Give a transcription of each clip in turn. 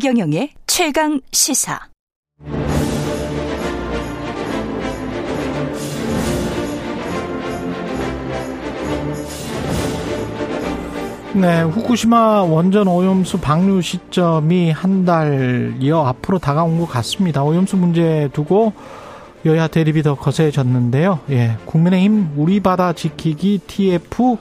최경영의 최강 시사. 네, 후쿠시마 원전 오염수 방류 시점이 한 달여 앞으로 다가온 것 같습니다. 오염수 문제 두고 여야 대립이 더 거세졌는데요. 예, 국민의힘 우리 바다 지키기 TF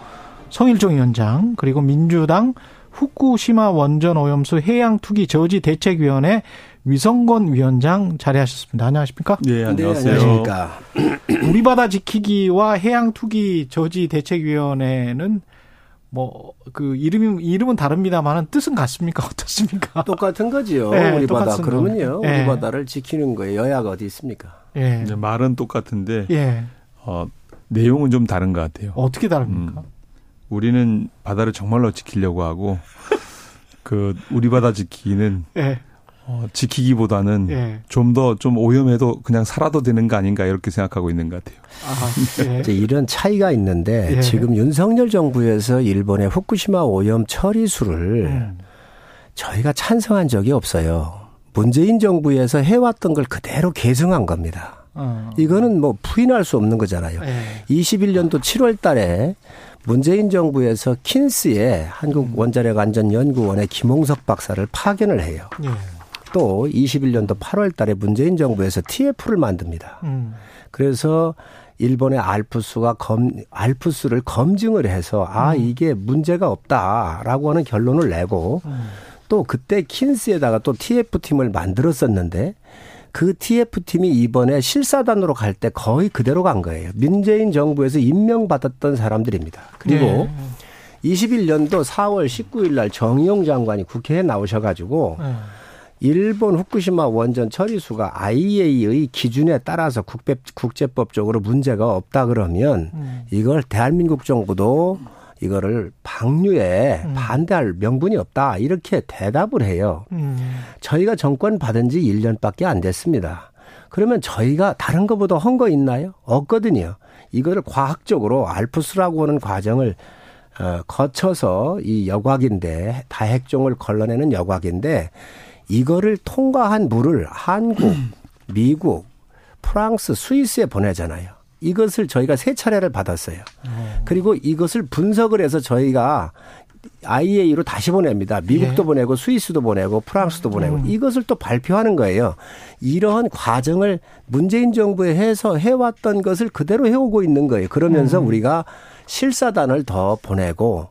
성일종 위원장 그리고 민주당 후쿠시마 원전 오염수 해양 투기 저지 대책위원회 위성건 위원장 자리하셨습니다. 안녕하십니까? 네, 안녕하세요. 네, 안녕하십니까? 우리 바다 지키기와 해양 투기 저지 대책위원회는 뭐 그 이름이 이름은 다릅니다만은 뜻은 같습니까? 어떻습니까? 똑같은 거지요. 네, 우리 바다 그러면요. 거예요. 네. 우리 바다를 지키는 거에 여야가 어디 있습니까? 예. 네, 말은 똑같은데 예. 어, 내용은 좀 다른 것 같아요. 어떻게 다릅니까? 음, 우리는 바다를 정말로 지키려고 하고 그 우리 바다 지키기는 예. 어, 지키기보다는 예. 좀더좀 오염해도 그냥 살아도 되는 거 아닌가 이렇게 생각하고 있는 것 같아요. 아, 예. 이제 이런 차이가 있는데 예. 지금 윤석열 정부에서 일본의 후쿠시마 오염 처리수를 음. 저희가 찬성한 적이 없어요. 문재인 정부에서 해왔던 걸 그대로 계승한 겁니다. 어. 이거는 뭐 부인할 수 없는 거잖아요. 예. 21년도 7월 달에 문재인 정부에서 킨스의 한국 원자력 안전 연구원의 김홍석 박사를 파견을 해요. 예. 또 21년도 8월 달에 문재인 정부에서 TF를 만듭니다. 음. 그래서 일본의 알프스가 검 알프스를 검증을 해서 아 이게 문제가 없다라고 하는 결론을 내고 음. 또 그때 킨스에다가 또 TF 팀을 만들었었는데 그 TF 팀이 이번에 실사단으로 갈 때 거의 그대로 간 거예요. 문재인 정부에서 임명받았던 사람들입니다. 그리고 예. 21년도 4월 19일 날 정의용 장관이 국회에 나오셔가지고 예. 일본 후쿠시마 원전 처리수가 IAEA의 기준에 따라서 국배, 국제법적으로 문제가 없다 그러면 음. 이걸 대한민국 정부도 이거를 방류에 음. 반대할 명분이 없다 이렇게 대답을 해요. 음. 저희가 정권 받은 지 1년밖에 안 됐습니다. 그러면 저희가 다른 것보다 한거 있나요? 없거든요. 이거를 과학적으로 알프스라고 하는 과정을 어, 거쳐서 이 여과기인데 다핵종을 걸러내는 여과기인데 이거를 통과한 물을 한국, 미국, 프랑스, 스위스에 보내잖아요. 이것을 저희가 세 차례를 받았어요. 그리고 이것을 분석을 해서 저희가 IAEA로 다시 보냅니다. 미국도 예. 보내고 스위스도 보내고 프랑스도 보내고 음. 이것을 또 발표하는 거예요. 이러한 과정을 문재인 정부에 해서 해왔던 것을 그대로 해오고 있는 거예요. 그러면서 음. 우리가 실사단을 더 보내고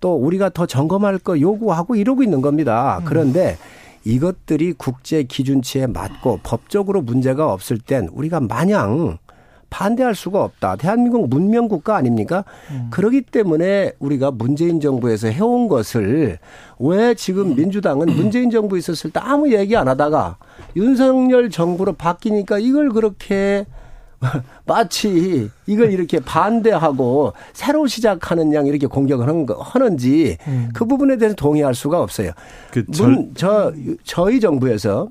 또 우리가 더 점검할 거 요구하고 이러고 있는 겁니다. 그런데 이것들이 국제 기준치에 맞고 법적으로 문제가 없을 땐 우리가 마냥 반대할 수가 없다. 대한민국 문명 국가 아닙니까? 그러기 때문에 우리가 문재인 정부에서 해온 것을 왜 지금 민주당은 문재인 정부 있었을 때 아무 얘기 안 하다가 윤석열 정부로 바뀌니까 이걸 그렇게 마치 이걸 이렇게 반대하고 새로 시작하는 양 이렇게 공격을 하는 거 하는지 음. 그 부분에 대해서 동의할 수가 없어요. 그 절, 문, 저 저희 정부에서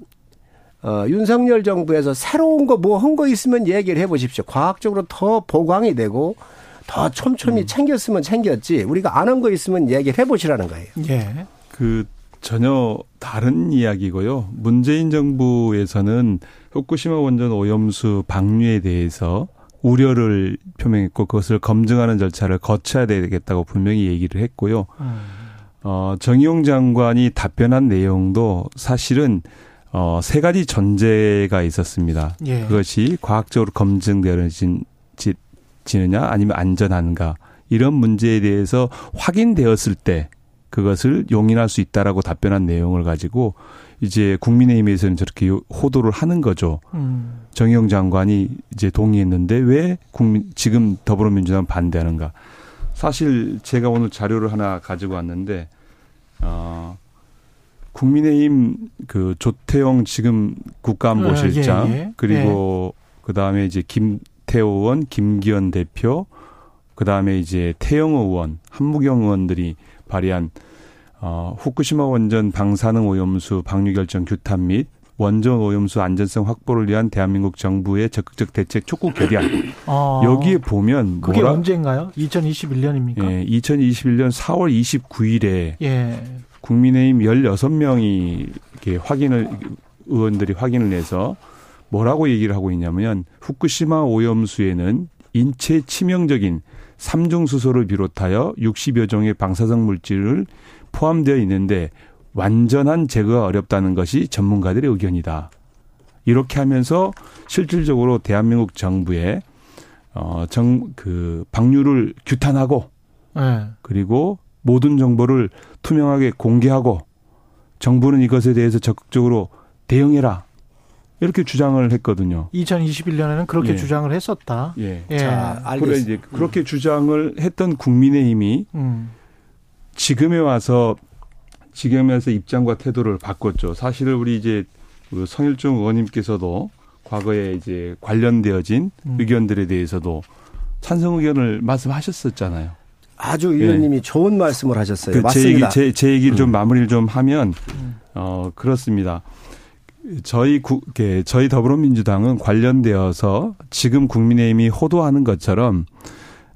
어, 윤석열 정부에서 새로운 거 뭐 한 거 있으면 얘기를 해보십시오. 과학적으로 더 보강이 되고 더 촘촘히 챙겼으면 챙겼지. 우리가 안 한 거 있으면 얘기를 해보시라는 거예요. 예. 그 전혀 다른 이야기고요. 문재인 정부에서는 후쿠시마 원전 오염수 방류에 대해서 우려를 표명했고 그것을 검증하는 절차를 거쳐야 되겠다고 분명히 얘기를 했고요. 음. 어, 정의용 장관이 답변한 내용도 사실은 어, 세 가지 전제가 있었습니다. 예. 그것이 과학적으로 검증되어지느냐 아니면 안전한가 이런 문제에 대해서 확인되었을 때 그것을 용인할 수 있다라고 답변한 내용을 가지고 이제 국민의힘에서는 저렇게 호도를 하는 거죠. 음. 정의용 장관이 이제 동의했는데 왜 국민 지금 더불어민주당 반대하는가? 사실 제가 오늘 자료를 하나 가지고 왔는데 어 국민의힘 그 조태영 지금 국가안보실장 아, 예, 예. 그리고 그 다음에 이제 김태호 의원, 김기현 대표 그 다음에 이제 태영호 의원, 한무경 의원들이 발의한 어 후쿠시마 원전 방사능 오염수 방류 결정 규탄 및 원전 오염수 안전성 확보를 위한 대한민국 정부의 적극적 대책 촉구 결의안. 어. 여기에 보면 그게 뭐라 언제인가요? 2021년입니까? 예, 2021년 4월 29일에 예. 국민의힘 16명이 이렇게 확인을 의원들이 확인을 해서 뭐라고 얘기를 하고 있냐면 후쿠시마 오염수에는 인체 치명적인 삼중 수소를 비롯하여 60여 종의 방사성 물질을 포함되어 있는데 완전한 제거가 어렵다는 것이 전문가들의 의견이다. 이렇게 하면서 실질적으로 대한민국 정부의 어 정 그 방류를 규탄하고 네. 그리고 모든 정보를 투명하게 공개하고 정부는 이것에 대해서 적극적으로 대응해라. 이렇게 주장을 했거든요. 2021년에는 그렇게 예. 주장을 했었다. 예. 예. 자, 그래 이제 그렇게 주장을 했던 국민의힘이 음. 지금에 와서 지금에 와서 입장과 태도를 바꿨죠. 사실 우리 이제 그 성일종 의원님께서도 과거에 이제 관련되어진 음. 의견들에 대해서도 찬성 의견을 말씀하셨었잖아요. 아주 의원님이 예. 좋은 말씀을 하셨어요. 그 맞습니다. 제 얘기, 제, 제 얘기를 음. 좀 마무리를 좀 하면 음. 어 그렇습니다. 저희 구, 저희 더불어민주당은 관련되어서 지금 국민의힘이 호도하는 것처럼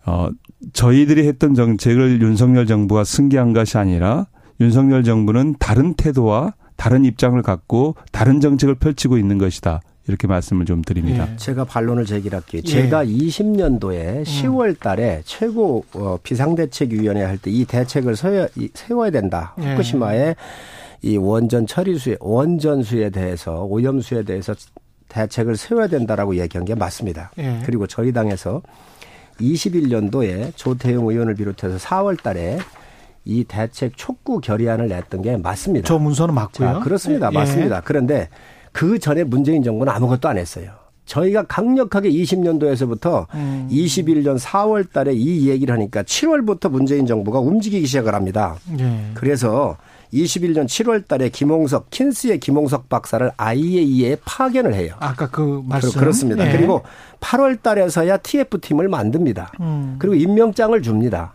어 저희들이 했던 정책을 윤석열 정부가 승계한 것이 아니라 윤석열 정부는 다른 태도와 다른 입장을 갖고 다른 정책을 펼치고 있는 것이다. 이렇게 말씀을 좀 드립니다. 예. 제가 반론을 제기할게요. 예. 제가 20년도에 10월 음. 달에 최고 어, 비상대책위원회 할 때 이 대책을 세워야, 세워야 된다. 예. 후쿠시마에 이 원전 처리수에 원전수에 대해서 오염수에 대해서 대책을 세워야 된다라고 얘기한 게 맞습니다. 예. 그리고 저희 당에서 21년도에 조태용 의원을 비롯해서 4월 달에 이 대책 촉구 결의안을 냈던 게 맞습니다. 저 문서는 맞고요. 자, 그렇습니다. 예. 맞습니다. 그런데 그 전에 문재인 정부는 아무것도 안 했어요. 저희가 강력하게 20년도에서부터 음. 21년 4월 달에 이 얘기를 하니까 7월부터 문재인 정부가 움직이기 시작을 합니다. 예. 그래서 21년 7월 달에 김홍석, 킨스의 김홍석 박사를 IAEA에 파견을 해요. 아까 그 말씀. 그렇습니다. 예. 그리고 8월 달에서야 TF팀을 만듭니다. 음. 그리고 임명장을 줍니다.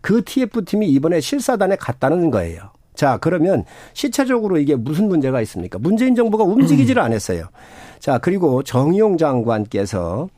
그 TF팀이 이번에 실사단에 갔다는 거예요. 자, 그러면 시차적으로 이게 무슨 문제가 있습니까? 문재인 정부가 움직이지를 음. 않았어요. 자, 그리고 정용 장관께서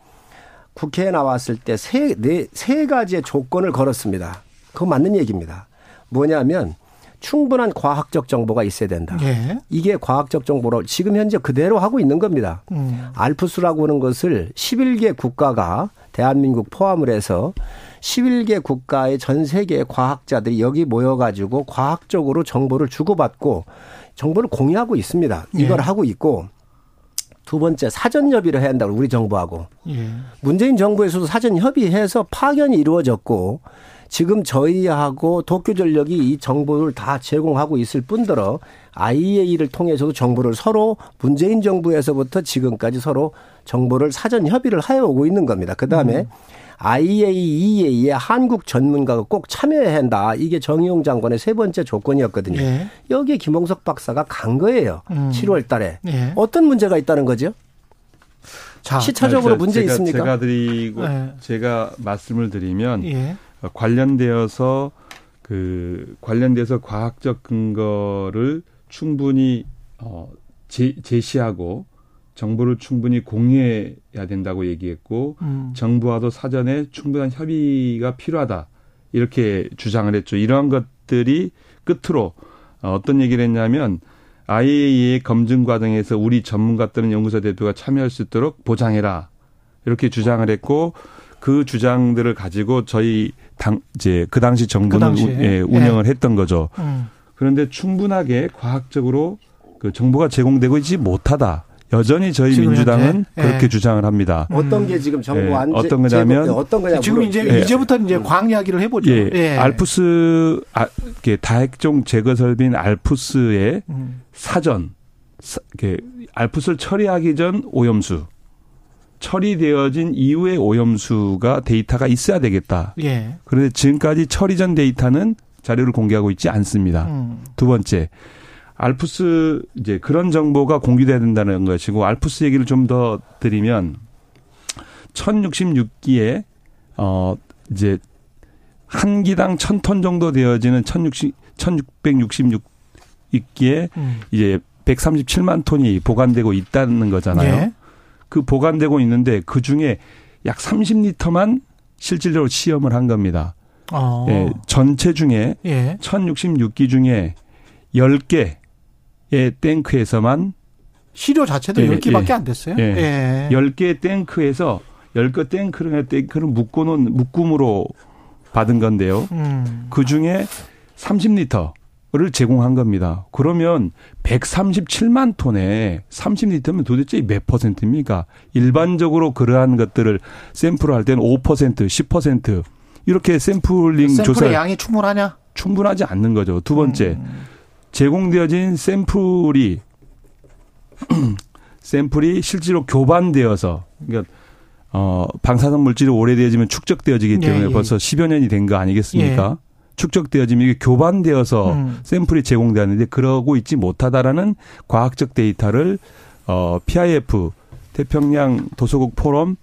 국회에 나왔을 때 세, 네, 세 가지의 조건을 걸었습니다. 그거 맞는 얘기입니다. 뭐냐면 충분한 과학적 정보가 있어야 된다. 예. 이게 과학적 정보로 지금 현재 그대로 하고 있는 겁니다. 음. 알프스라고 하는 것을 11개 국가가 대한민국 포함을 해서 11개 국가의 전 세계의 과학자들이 여기 모여가지고 과학적으로 정보를 주고받고 정보를 공유하고 있습니다. 이걸 예. 하고 있고 두 번째 사전 협의를 해야 한다고 우리 정부하고 예. 문재인 정부에서도 사전 협의해서 파견이 이루어졌고 지금 저희하고 도쿄전력이 이 정보를 다 제공하고 있을 뿐더러 IAEA를 통해서도 정보를 서로 문재인 정부에서부터 지금까지 서로 정보를 사전 협의를 해오고 있는 겁니다. 그 다음에 음. IAEA의 한국 전문가가 꼭 참여해야 한다. 이게 정의용 장관의 세 번째 조건이었거든요. 예. 여기에 김홍석 박사가 간 거예요. 음. 7월 달에. 예. 어떤 문제가 있다는 거죠? 자, 시차적으로 자, 문제 제가, 있습니까? 제가 드리고 예. 제가 말씀을 드리면 예. 관련되어서 그 관련돼서 과학적 근거를 충분히 어 제, 제시하고 정보를 충분히 공유해야 된다고 얘기했고 음. 정부와도 사전에 충분한 협의가 필요하다 이렇게 주장을 했죠. 이러한 것들이 끝으로 어떤 얘기를 했냐면 IAEA 검증 과정에서 우리 전문가 또는 연구소 대표가 참여할 수 있도록 보장해라 이렇게 주장을 했고 그 주장들을 가지고 저희 당 이제 그 당시 정부는 그 예, 운영을 네. 했던 거죠. 음. 그런데 충분하게 과학적으로 그 정보가 제공되고 있지 못하다. 여전히 저희 민주당은 예. 그렇게 주장을 합니다. 어떤 게 지금 정부 안 예. 어떤 거냐면 어떤 거냐 지금 이제 예. 이제부터 이제 광 이야기를 해보죠. 예. 예. 알프스 아, 다핵종 제거 설비인 알프스의 음. 사전 사, 알프스를 처리하기 전 오염수 처리되어진 이후의 오염수가 데이터가 있어야 되겠다. 예. 그런데 지금까지 처리 전 데이터는 자료를 공개하고 있지 않습니다. 음. 두 번째, 알프스 이제 그런 정보가 공개돼야 된다는 것이고 알프스 얘기를 좀 더 드리면 1066기에 어 이제 한 기당 1000톤 정도 되어지는 1060 1666기에 음. 이제 137만 톤이 보관되고 있다는 거잖아요. 예. 그 보관되고 있는데 그 중에 약 30리터만 실질적으로 시험을 한 겁니다. 어. 예, 전체 중에 예. 1066기 중에 10개의 탱크에서만 시료 자체도 예, 10개밖에 예. 안 됐어요. 예. 10개의 탱크에서 10개 탱크를 탱크를 묶어 놓은 묶음으로 받은 건데요. 음. 그 중에 30리터를 제공한 겁니다. 그러면 137만 톤에 30리터면 도대체 몇 퍼센트입니까? 일반적으로 그러한 것들을 샘플을 할 때는 5%, 10% 이렇게 샘플링 샘플의 조사 양이 충분하냐? 충분하지 않는 거죠. 두 번째, 음. 제공되어진 샘플이 샘플이 실제로 교반되어서 그러니까 어 방사성 물질이 오래되어지면 축적되어지기 예, 때문에 예. 벌써 10여 년이 된 거 아니겠습니까? 축적되어지면 이게 교반되어서 음. 샘플이 제공되었는데 그러고 있지 못하다라는 과학적 데이터를 어 PIF 태평양 도서국 포럼에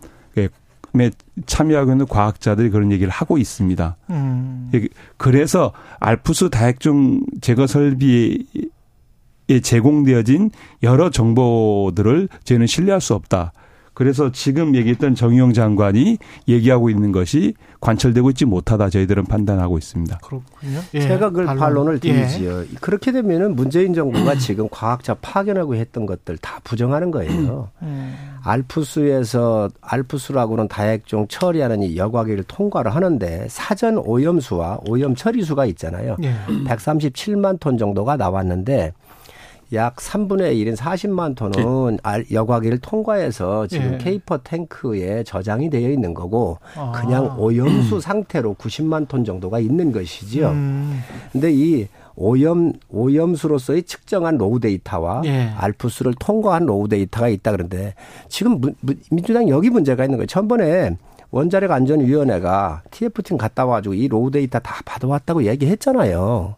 참여하고 있는 과학자들이 그런 얘기를 하고 있습니다. 음. 예, 그래서 알프스 다핵종 제거 설비에 제공되어진 여러 정보들을 저희는 신뢰할 수 없다. 그래서 지금 얘기했던 정의용 장관이 얘기하고 있는 것이 관철되고 있지 못하다 저희들은 판단하고 있습니다. 그렇군요. 예. 제가 그걸 반론. 반론을 예. 드리지요. 그렇게 되면은 문재인 정부가 지금 과학자 파견하고 했던 것들 다 부정하는 거예요. 음. 알프스에서 알프스라고는 다핵종 처리하는 이 여과기를 통과를 하는데 사전 오염수와 오염 처리수가 있잖아요. 예. 137만 톤 정도가 나왔는데 약 3분의 1인 40만 톤은 알- 여과기를 통과해서 지금 예. K4 탱크에 저장이 되어 있는 거고 아. 그냥 오염수 상태로 90만 톤 정도가 있는 것이지요. 음. 근데 이 오염 오염수로서의 측정한 raw 데이터와 예. 알프스를 통과한 raw 데이터가 있다 그런데 지금 문- 문- 민주당 여기 문제가 있는 거예요. 전번에 원자력 안전위원회가 TF팀 갔다 와가지고 이 raw 데이터 다 받아왔다고 얘기했잖아요.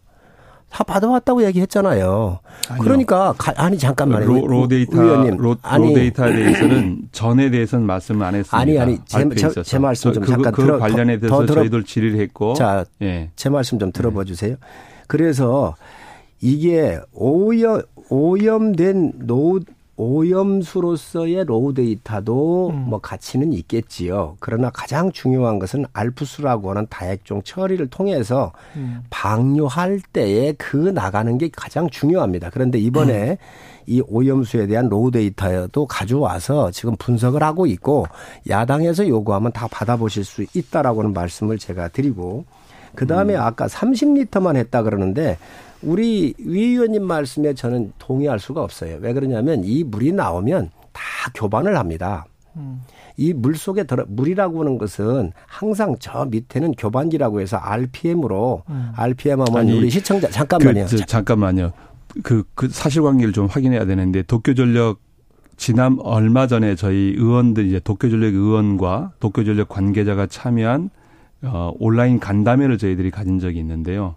다 받아왔다고 얘기했잖아요. 아니요. 그러니까 가- 아니 잠깐만요. raw, raw 데이터 의원님 raw, 아니 raw 데이터에 대해서는 전에 대해서는 말씀을 안 했습니다. 아니, 아니, 제- 제-. 제 말씀 좀 그, 잠깐 그 들어- 관련에 더- 대해서 더 저희들 질의를 했고 자 예. 제 말씀 좀 들어봐 주세요. 그래서 이게 오염 오염된 노 오염수로서의 raw 데이터도 음. 뭐 가치는 있겠지요. 그러나 가장 중요한 것은 알프스라고 하는 다핵종 처리를 통해서 음. 방류할 때에 그 나가는 게 가장 중요합니다. 그런데 이번에 이 오염수에 대한 raw 데이터도 가져와서 지금 분석을 하고 있고 야당에서 요구하면 다 받아보실 수 있다라고는 말씀을 제가 드리고 그 다음에 아까 30리터만 했다 그러는데 우리 위 의원님 말씀에 저는 동의할 수가 없어요. 왜 그러냐면 이 물이 나오면 다 교반을 합니다. 음. 이 물 속에 들어 물이라고 하는 것은 항상 저 밑에는 교반기라고 해서 RPM으로 음. RPM 하면 우리 시청자 잠깐만요. 그, 저, 잠깐만요. 그, 그 사실관계를 좀 확인해야 되는데 도쿄전력 지난 얼마 전에 저희 의원들 이제 도쿄전력 의원과 도쿄전력 관계자가 참여한 어, 온라인 간담회를 저희들이 가진 적이 있는데요.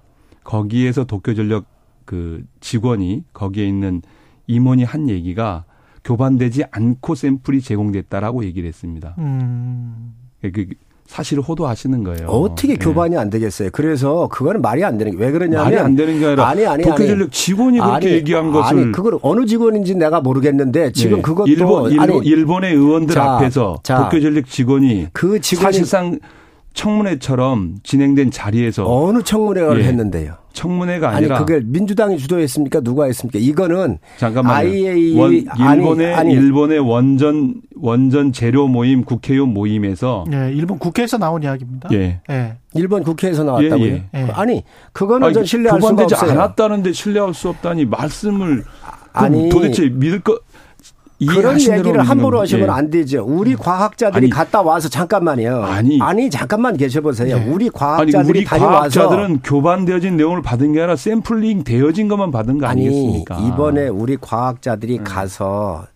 거기에서 도쿄전력 그 직원이 거기에 있는 임원이 한 얘기가 교반되지 않고 샘플이 제공됐다라고 얘기를 했습니다. 음. 그 사실을 호도하시는 거예요. 어떻게 예. 교반이 안 되겠어요? 그래서 그거는 말이 안 되는 게 왜 그러냐면 말이 안 되는 게 아니라 아니 아니 도쿄전력 아니. 직원이 그렇게 아니, 얘기한 것을 아니 그걸 어느 직원인지 내가 모르겠는데 지금 예. 그것도 일본, 일본, 아니 일본의 의원들 자, 앞에서 자. 도쿄전력 직원이 그 직원이 사실상 청문회처럼 진행된 자리에서 어느 청문회를 예. 했는데요. 청문회가 아니 아니라 그게 민주당이 주도했습니까? 누가 했습니까? 이거는 잠깐만요. IAEA 원, 아니, 일본의 아니. 일본의 원전 원전 재료 모임 국회의원 모임에서 예, 일본 국회에서 나온 이야기입니다. 예. 예. 일본 국회에서 나왔다고요? 예, 예. 예. 아니 그거는 아니, 전 신뢰할 수가 없어요. 않았다는데 신뢰할 수 없다니 말씀을 아니. 아니 도대체 믿을 거 그런 얘기를 함부로 믿는- 하시면 예. 안 되죠. 우리 과학자들이 아니. 갔다 와서 잠깐만요. 아니. 잠깐만 계셔보세요. 예. 우리 아니 과학자들이 우리 다녀와서 과학자들은 교반되어진 내용을 받은 게 아니라 샘플링 되어진 것만 받은 거 아니 아니겠습니까? 이번에 우리 음. 과학자들이 가서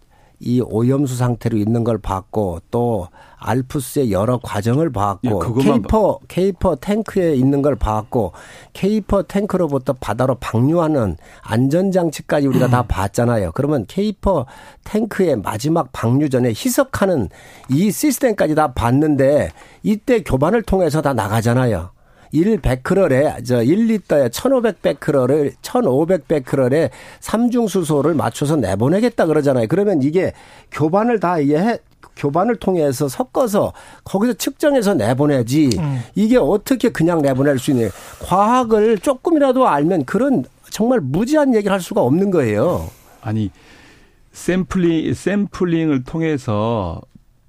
이 오염수 상태로 있는 걸 봤고 또 알프스의 여러 과정을 예, 봤고 그것만 K4 K4 탱크에 있는 걸 봤고 K4 탱크로부터 바다로 방류하는 안전 장치까지 우리가 다 봤잖아요. 그러면 K4 탱크의 마지막 방류 전에 희석하는 이 시스템까지 다 봤는데 이때 교반을 통해서 다 나가잖아요. 1 베크렐에 저 1리터에 1,500 베크렐을 1,500 베크렐에 삼중 수소를 맞춰서 내보내겠다 그러잖아요. 그러면 이게 교반을 다 이게 해 교반을 통해서 섞어서 거기서 측정해서 내보내지 음. 이게 어떻게 그냥 내보낼 수 있냐. 과학을 조금이라도 알면 그런 정말 무지한 얘기를 할 수가 없는 거예요. 아니 샘플링 샘플링을 통해서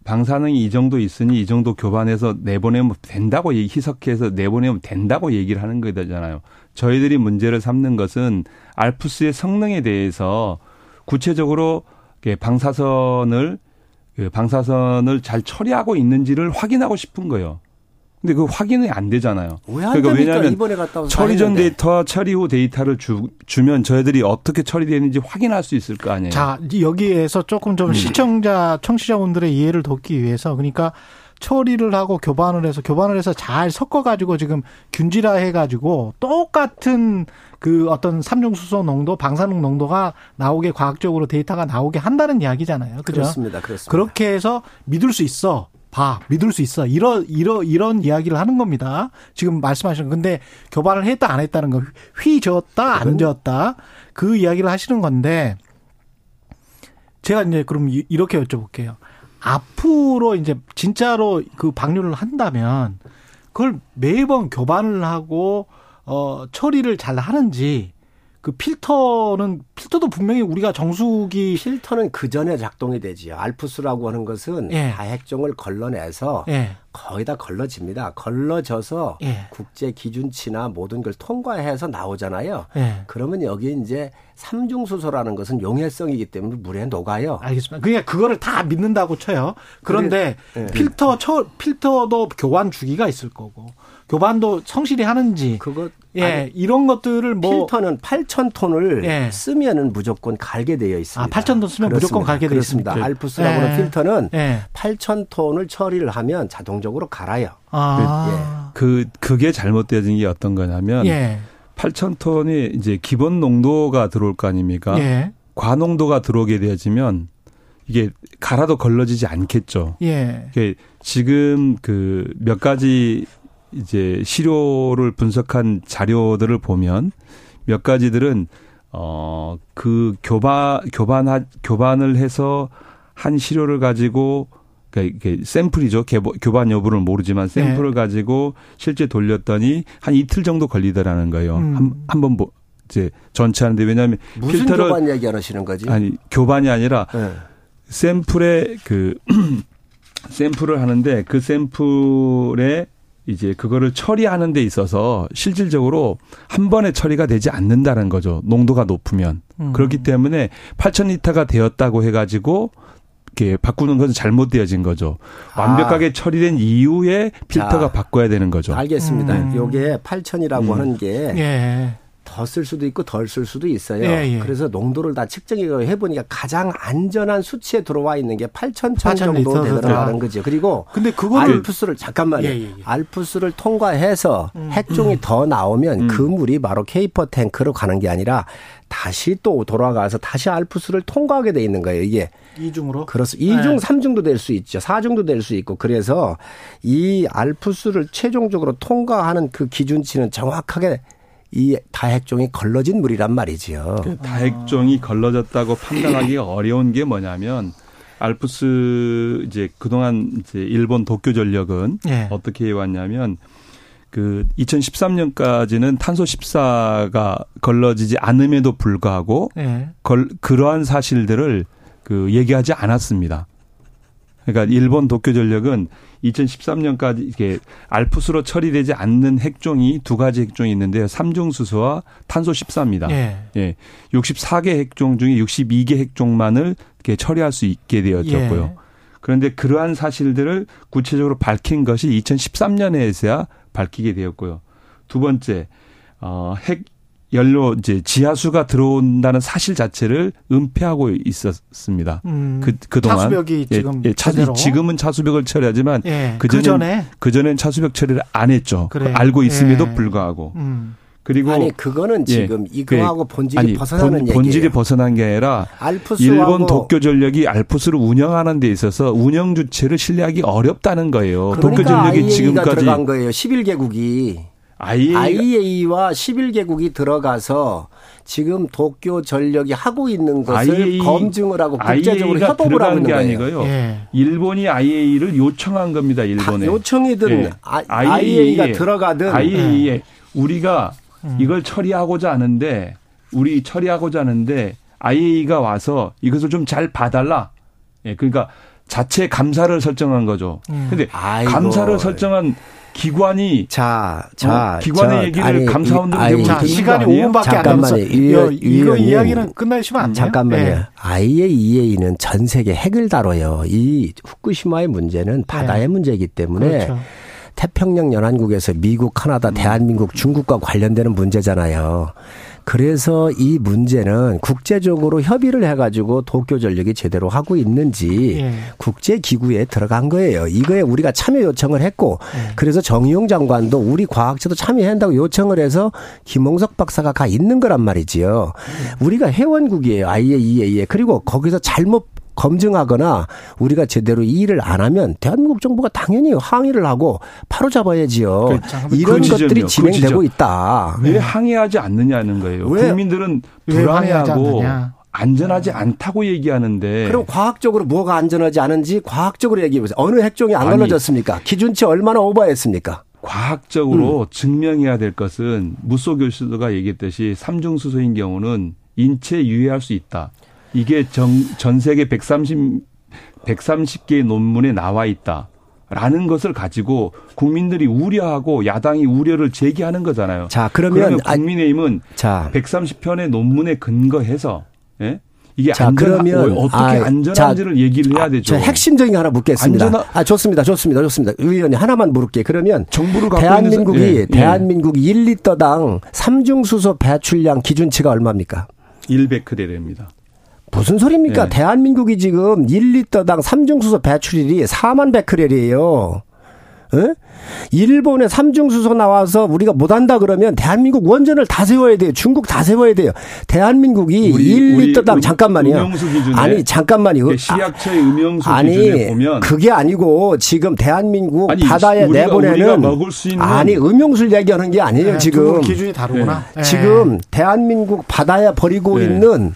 방사능이 이 정도 있으니 이 정도 교반해서 내보내면 된다고 희석해서 내보내면 된다고 얘기를 하는 거잖아요. 저희들이 문제를 삼는 것은 알프스의 성능에 대해서 구체적으로 방사선을 그 방사선을 잘 처리하고 있는지를 확인하고 싶은 거예요. 근데 그 확인이 안 되잖아요. 그러니까 왜냐하면 처리 전 데이터와 처리 후 데이터를 주, 주면 저희들이 어떻게 처리되는지 확인할 수 있을 거 아니에요. 자 여기에서 조금 좀 음. 시청자 청취자분들의 이해를 돕기 위해서 그러니까 처리를 하고 교반을 해서 교반을 해서 잘 섞어 가지고 지금 균질화 해 가지고 똑같은 그 어떤 삼중수소 농도, 방사능 농도가 나오게 과학적으로 데이터가 나오게 한다는 이야기잖아요. 그죠? 그렇습니다. 그렇습니다. 그렇게 해서 믿을 수 있어. 봐. 믿을 수 있어. 이런, 이런, 이런 이야기를 하는 겁니다. 지금 말씀하신, 근데 교반을 했다, 안 했다는 거. 휘 저었다, 안 저었다. 그 이야기를 하시는 건데, 제가 이제 그럼 이렇게 여쭤볼게요. 앞으로 이제 진짜로 그 방류를 한다면, 그걸 매번 교반을 하고, 어, 처리를 잘 하는지, 그 필터는 필터도 분명히 우리가 정수기 필터는 그 전에 작동이 되지요. 알프스라고 하는 것은 예. 다핵종을 걸러내서 예. 거의 다 걸러집니다. 걸러져서 예. 국제 기준치나 모든 걸 통과해서 나오잖아요. 예. 그러면 여기 이제 삼중수소라는 것은 용해성이기 때문에 물에 녹아요. 알겠습니다. 그러니까 그거를 다 믿는다고 쳐요. 그런데 그래, 예. 필터 처 필터도 교환 주기가 있을 거고 교반도 성실히 하는지 그것 예, 아니, 이런 것들을 뭐 필터는 8천 톤을 예. 쓰면은 무조건 갈게 되어 있습니다. 아, 8천 톤 쓰면 그렇습니다. 무조건 갈게 되어 있습니다. 알프스라고 하는 예. 필터는 예. 8천 톤을 처리를 하면 자동적으로 갈아요. 아. 그, 그 그게 잘못되어진 게 어떤 거냐면 예. 8천 톤이 이제 기본 농도가 들어올 거 아닙니까? 예. 과농도가 들어오게 되어지면 이게 갈아도 걸러지지 않겠죠. 예. 지금 그 몇 가지 이제 시료를 분석한 자료들을 보면 몇 가지들은 어 그 교반 교반 교반을 해서 한 시료를 가지고 그러니까 이게 샘플이죠. 교반 여부를 모르지만 샘플을 네. 가지고 실제 돌렸더니 한 이틀 정도 걸리더라는 거예요. 음. 한 한번 뭐 이제 전체 하는데 왜냐하면 무슨 필터를 교반 이야기 하시는 거지? 아니 교반이 아니라 네. 샘플에 그 샘플을 하는데 그 샘플에 이제 그거를 처리하는 데 있어서 실질적으로 한 번에 처리가 되지 않는다는 거죠. 농도가 높으면. 음. 그렇기 때문에 8,000리터가 되었다고 해가지고 이렇게 바꾸는 것은 잘못되어진 거죠. 완벽하게 아. 처리된 이후에 필터가 자, 바꿔야 되는 거죠. 알겠습니다. 음. 요게 8,000이라고 음. 하는 게 예. 더 쓸 수도 있고 덜 쓸 수도 있어요. 예, 예. 그래서 농도를 다 측정해 보니까 가장 안전한 수치에 들어와 있는 게 8천 천 정도 되더라는 거죠. 그리고 근데 그거를 알프스를 잠깐만요. 예, 예, 예, 알프스를 통과해서 음. 핵종이 음. 더 나오면 음. 그 물이 바로 케이퍼 탱크로 가는 게 아니라 다시 또 돌아가서 다시 알프스를 통과하게 돼 있는 거예요. 이게 이중으로 그렇습니다. 이중, 네. 삼중도 될 수 있죠. 사중도 될 수 있고 그래서 이 알프스를 최종적으로 통과하는 그 기준치는 정확하게 이 다핵종이 걸러진 물이란 말이지요. 그 다핵종이 걸러졌다고 판단하기가 어려운 게 뭐냐면 알프스 이제 그동안 이제 일본 도쿄 전력은 예. 어떻게 해왔냐면 그 2013년까지는 탄소 14가 걸러지지 않음에도 불구하고 예. 걸, 그러한 사실들을 그 얘기하지 않았습니다. 그러니까 일본 도쿄 전력은 2013년까지 이게 알프스로 처리되지 않는 핵종이 두 가지 핵종이 있는데요. 삼중 수소와 탄소 14입니다. 예. 예. 64개 핵종 중에 62개 핵종만을 이렇게 처리할 수 있게 되었었고요. 예. 그런데 그러한 사실들을 구체적으로 밝힌 것이 2013년에서야 밝히게 되었고요. 두 번째, 어, 핵 연료 이제 지하수가 들어온다는 사실 자체를 은폐하고 있었습니다. 음, 그 그동안 차수벽이 예, 지금 예, 차, 지금은 차수벽을 처리하지만 예, 그 전에 그 전엔 차수벽 처리를 안 했죠. 그래. 알고 있음에도 예. 불구하고. 음. 그리고 아니 그거는 예, 지금 예, 이거하고 본질이 아니, 벗어나는 본. 본질이 벗어난 게 아니라 일본 도쿄 전력이 알프스를 운영하는 데 있어서 운영 주체를 신뢰하기 어렵다는 거예요. 그러니까 도쿄 전력이 지금까지 들어간 거예요. 11개국이 IAEA. 와 11개국이 들어가서 지금 도쿄 전력이 하고 있는 것을 IAE, 검증을 하고 국제적으로 협업을 하고 있는 게 아니고요. 예. 일본이 IAEA를 요청한 겁니다. 일본에. 요청이든 예. IAEA가 들어가든 IAEA 우리가 음. 이걸 처리하고자 하는데 우리 처리하고자 하는데 IAEA가 와서 이것을 좀 잘 봐달라. 예, 그러니까 자체 감사를 설정한 거죠. 음. 근데 아이고. 감사를 설정한 기관이 자, 자, 어? 기관의 저, 얘기를 아니, 감사원들은 아니, 자, 시간이 거 아니에요? 5분밖에 안 잠깐만요. 남았어. 이- 이거, 이. 이야기는 끝내시면 안 돼요. 잠깐만요. 예. IAEA는 전 세계 핵을 다뤄요. 이 후쿠시마의 문제는 바다의 네. 문제이기 때문에 그렇죠. 태평양 연안국에서 미국, 카나다, 음. 대한민국, 중국과 관련되는 문제잖아요. 그래서 이 문제는 국제적으로 협의를 해가지고 도쿄 전력이 제대로 하고 있는지 예. 국제 기구에 들어간 거예요. 이거에 우리가 참여 요청을 했고 예. 그래서 정의용 장관도 우리 과학자도 참여한다고 요청을 해서 김홍석 박사가 가 있는 거란 말이지요. 우리가 회원국이에요. IAEA에 그리고 거기서 잘못 검증하거나 우리가 제대로 이 일을 안 하면 대한민국 정부가 당연히 항의를 하고 바로 잡아야지요. 그, 잠깐만, 이런 그 것들이 지점이요. 그 진행되고 지점. 있다. 왜 항의하지 않느냐는 거예요. 왜- 국민들은 불안해하고. 안전하지 않다고 얘기하는데 그럼 과학적으로 뭐가 안전하지 않은지 과학적으로 얘기해 보세요. 어느 핵종이 안. 걸러졌습니까? 기준치 얼마나 오버했습니까? 과학적으로 음. 증명해야 될 것은 무소 교수가 얘기했듯이 삼중 수소인 경우는 인체에 유해할 수 있다. 이게 정, 전 세계 130 130개의 논문에 나와 있다. 라는 것을 가지고 국민들이 우려하고 야당이 우려를 제기하는 거잖아요. 자, 그러면, 그러면 아, 국민의힘은 자, 130편의 논문에 근거해서 예? 이게 자, 안전 그러면, 어떻게 아, 안전한지를 얘기를 해야 되죠. 저 핵심적인 거 하나 묻겠습니다. 안전하- 아, 좋습니다. 좋습니다. 좋습니다. 의원님 하나만 물을게요. 그러면 정부를 대한민국이 있는 사- 예, 예. 대한민국 1리터당 삼중 수소 배출량 기준치가 얼마입니까? 1베크레입니다. 무슨 소리입니까? 예. 대한민국이 지금 1리터당 삼중수소 배출일이 4만 베크렐이에요. 예? 일본에 삼중수소 나와서 우리가 못한다 그러면 대한민국 원전을 다 세워야 돼요. 중국 다 세워야 돼요. 대한민국이 우리- 1리터당 우리 잠깐만요. 음영수 기준에 아니 잠깐만요. 시약처의 음영수 아니 기준에 보면 그게 아니고 지금 대한민국 아니, 바다에 우리가- 내보내는 우리가 먹을 수 있는- 아니 음용술 얘기하는 게 아니에요 네, 지금 기준이 다르구나. 예. 지금 대한민국 바다에 버리고 네. 있는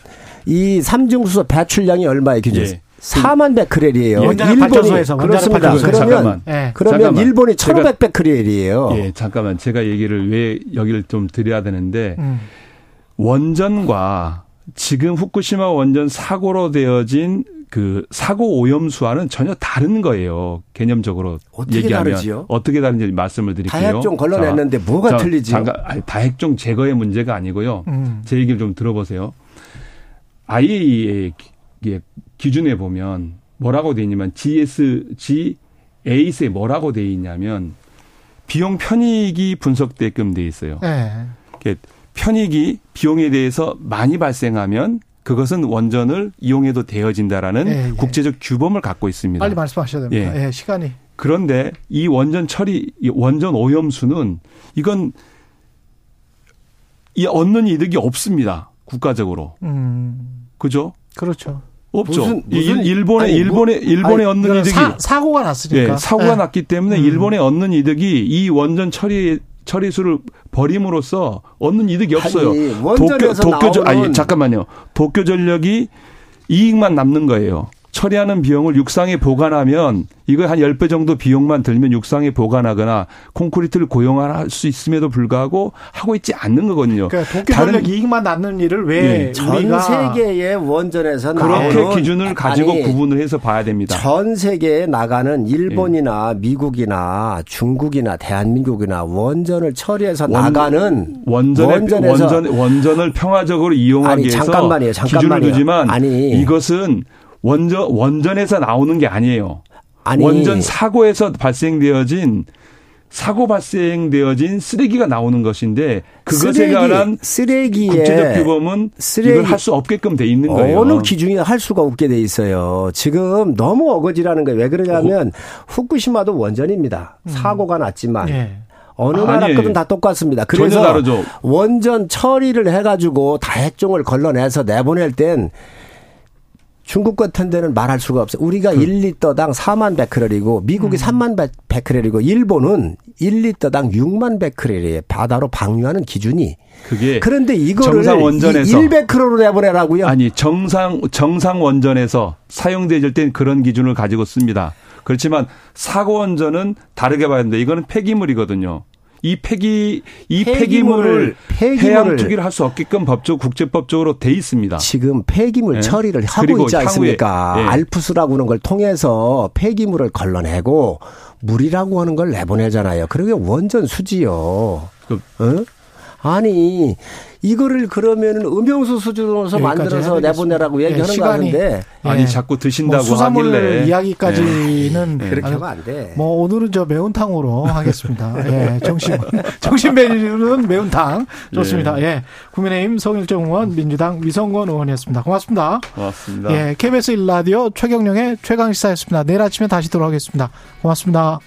이 삼중수소 배출량이 얼마예요 기준? 예. 4만 베크렐이에요. 발전소에서, 원자력 그렇습니다. 그러면 잠깐만. 예. 그러면 잠깐만. 일본이 제가- 1,500 베크렐이에요. 예, 잠깐만 제가 얘기를 왜 여기를 좀 드려야 되는데 음. 원전과 지금 후쿠시마 원전 사고로 되어진 그 사고 오염수와는 전혀 다른 거예요. 개념적으로 어떻게 얘기하면 다르지요? 어떻게 다른지 말씀을 드릴게요. 다핵종 걸러냈는데 뭐가 자, 틀리지요? 잠깐 아니, 다핵종 제거의 문제가 아니고요. 음. 제 얘기를 좀 들어보세요. IAEA의 기준에 보면 뭐라고 돼 있냐면 GS, G8에 뭐라고 돼 있냐면 비용 편익이 분석되게끔 돼 있어요. 예. 이렇게 편익이 비용에 대해서 많이 발생하면 그것은 원전을 이용해도 되어진다라는 예, 예. 국제적 규범을 갖고 있습니다. 빨리 말씀하셔야 됩니다. 예, 시간이. 그런데 이 원전 처리, 이 원전 오염수는 이건 이 얻는 이득이 없습니다. 국가적으로. 음. 그죠? 그렇죠. 없죠. 무슨- 이 무슨- 일- 일본의 아니, 뭐- 일본에 아니, 얻는 이거는 이득이 사, 사고가 났으니까. 예, 사고가 예. 났기 때문에 음. 일본에 얻는 이득이 이 원전 처리 처리수를 버림으로써 얻는 이득이 없어요. 아니, 원전에서 도쿄 나오는- 아니 잠깐만요. 도쿄 전력이 이익만 남는 거예요. 처리하는 비용을 육상에 보관하면 이거 한 10배 정도 비용만 들면 육상에 보관하거나 콘크리트를 고용할 수 있음에도 불구하고 하고 있지 않는 거거든요. 그러니까 도쿄 이익만 남는 일을 왜 예. 전 세계의 원전에서 그렇게 기준을 가지고 아니, 구분을 해서 봐야 됩니다. 전 세계에 나가는 일본이나 예. 미국이나 중국이나 대한민국이나 원전을 처리해서 원- 나가는 원전에, 원전에서 원전 원전을 평화적으로 이용하기 아니, 위해서 잠깐만요, 기준을 잠깐만요. 두지만 아니. 이것은 원전 원전에서 나오는 게 아니에요. 아니 원전 사고에서 발생되어진 사고 발생되어진 쓰레기가 나오는 것인데 그것에 쓰레기, 관한 쓰레기에 국제적 규범은 쓰레기- 이걸 할 수 없게끔 돼 있는 거예요. 어느 기준이 할 수가 없게 돼 있어요. 지금 너무 어거지라는 거예요. 왜 그러냐면 후쿠시마도 원전입니다. 사고가 났지만 예. 어느 나라 거든 다 똑같습니다. 전혀 그래서 다르죠. 원전 처리를 해가지고 다핵종을 걸러내서 내보낼 땐 중국 같은 데는 말할 수가 없어요. 우리가 그 1리터당 4만 베크렐이고 미국이 음. 3만 베- 베크렐이고 일본은 1리터당 6만 베크렐이에요. 바다로 방류하는 기준이. 그게 그런데 이거를 정상 원전에서 1베크로로 내보내라고요. 아니 정상 정상 원전에서 사용될 땐 그런 기준을 가지고 씁니다. 그렇지만 사고 원전은 다르게 봐야 되는데 이거는 폐기물이거든요. 이 폐기 이 폐기물을, 폐기물을 해양 투기를 할 수 없게끔 법적 국제법적으로 돼 있습니다. 지금 폐기물 네. 처리를 하고 있지 않습니까? 네. 알프스라고 하는 걸 통해서 폐기물을 걸러내고 물이라고 하는 걸 내보내잖아요. 그러게 원전 수지요. 그, 어? 아니 이거를 그러면은 음영수 수준으로 만들어서 내보내라고 예, 얘기하는 예, 거 아닌데 아니 예. 자꾸 드신다고 뭐 수산물 하길래 이야기까지는 예. 그렇게 하면 안 돼. 뭐 오늘은 저 매운탕으로 하겠습니다. 예, 정신 정신 메뉴는 매운탕 좋습니다. 예. 예, 국민의힘 성일정 의원, 민주당 위성권 의원이었습니다. 고맙습니다. 고맙습니다. 예, KBS 1 라디오 최경령의 최강 시사였습니다. 내일 아침에 다시 돌아오겠습니다. 고맙습니다.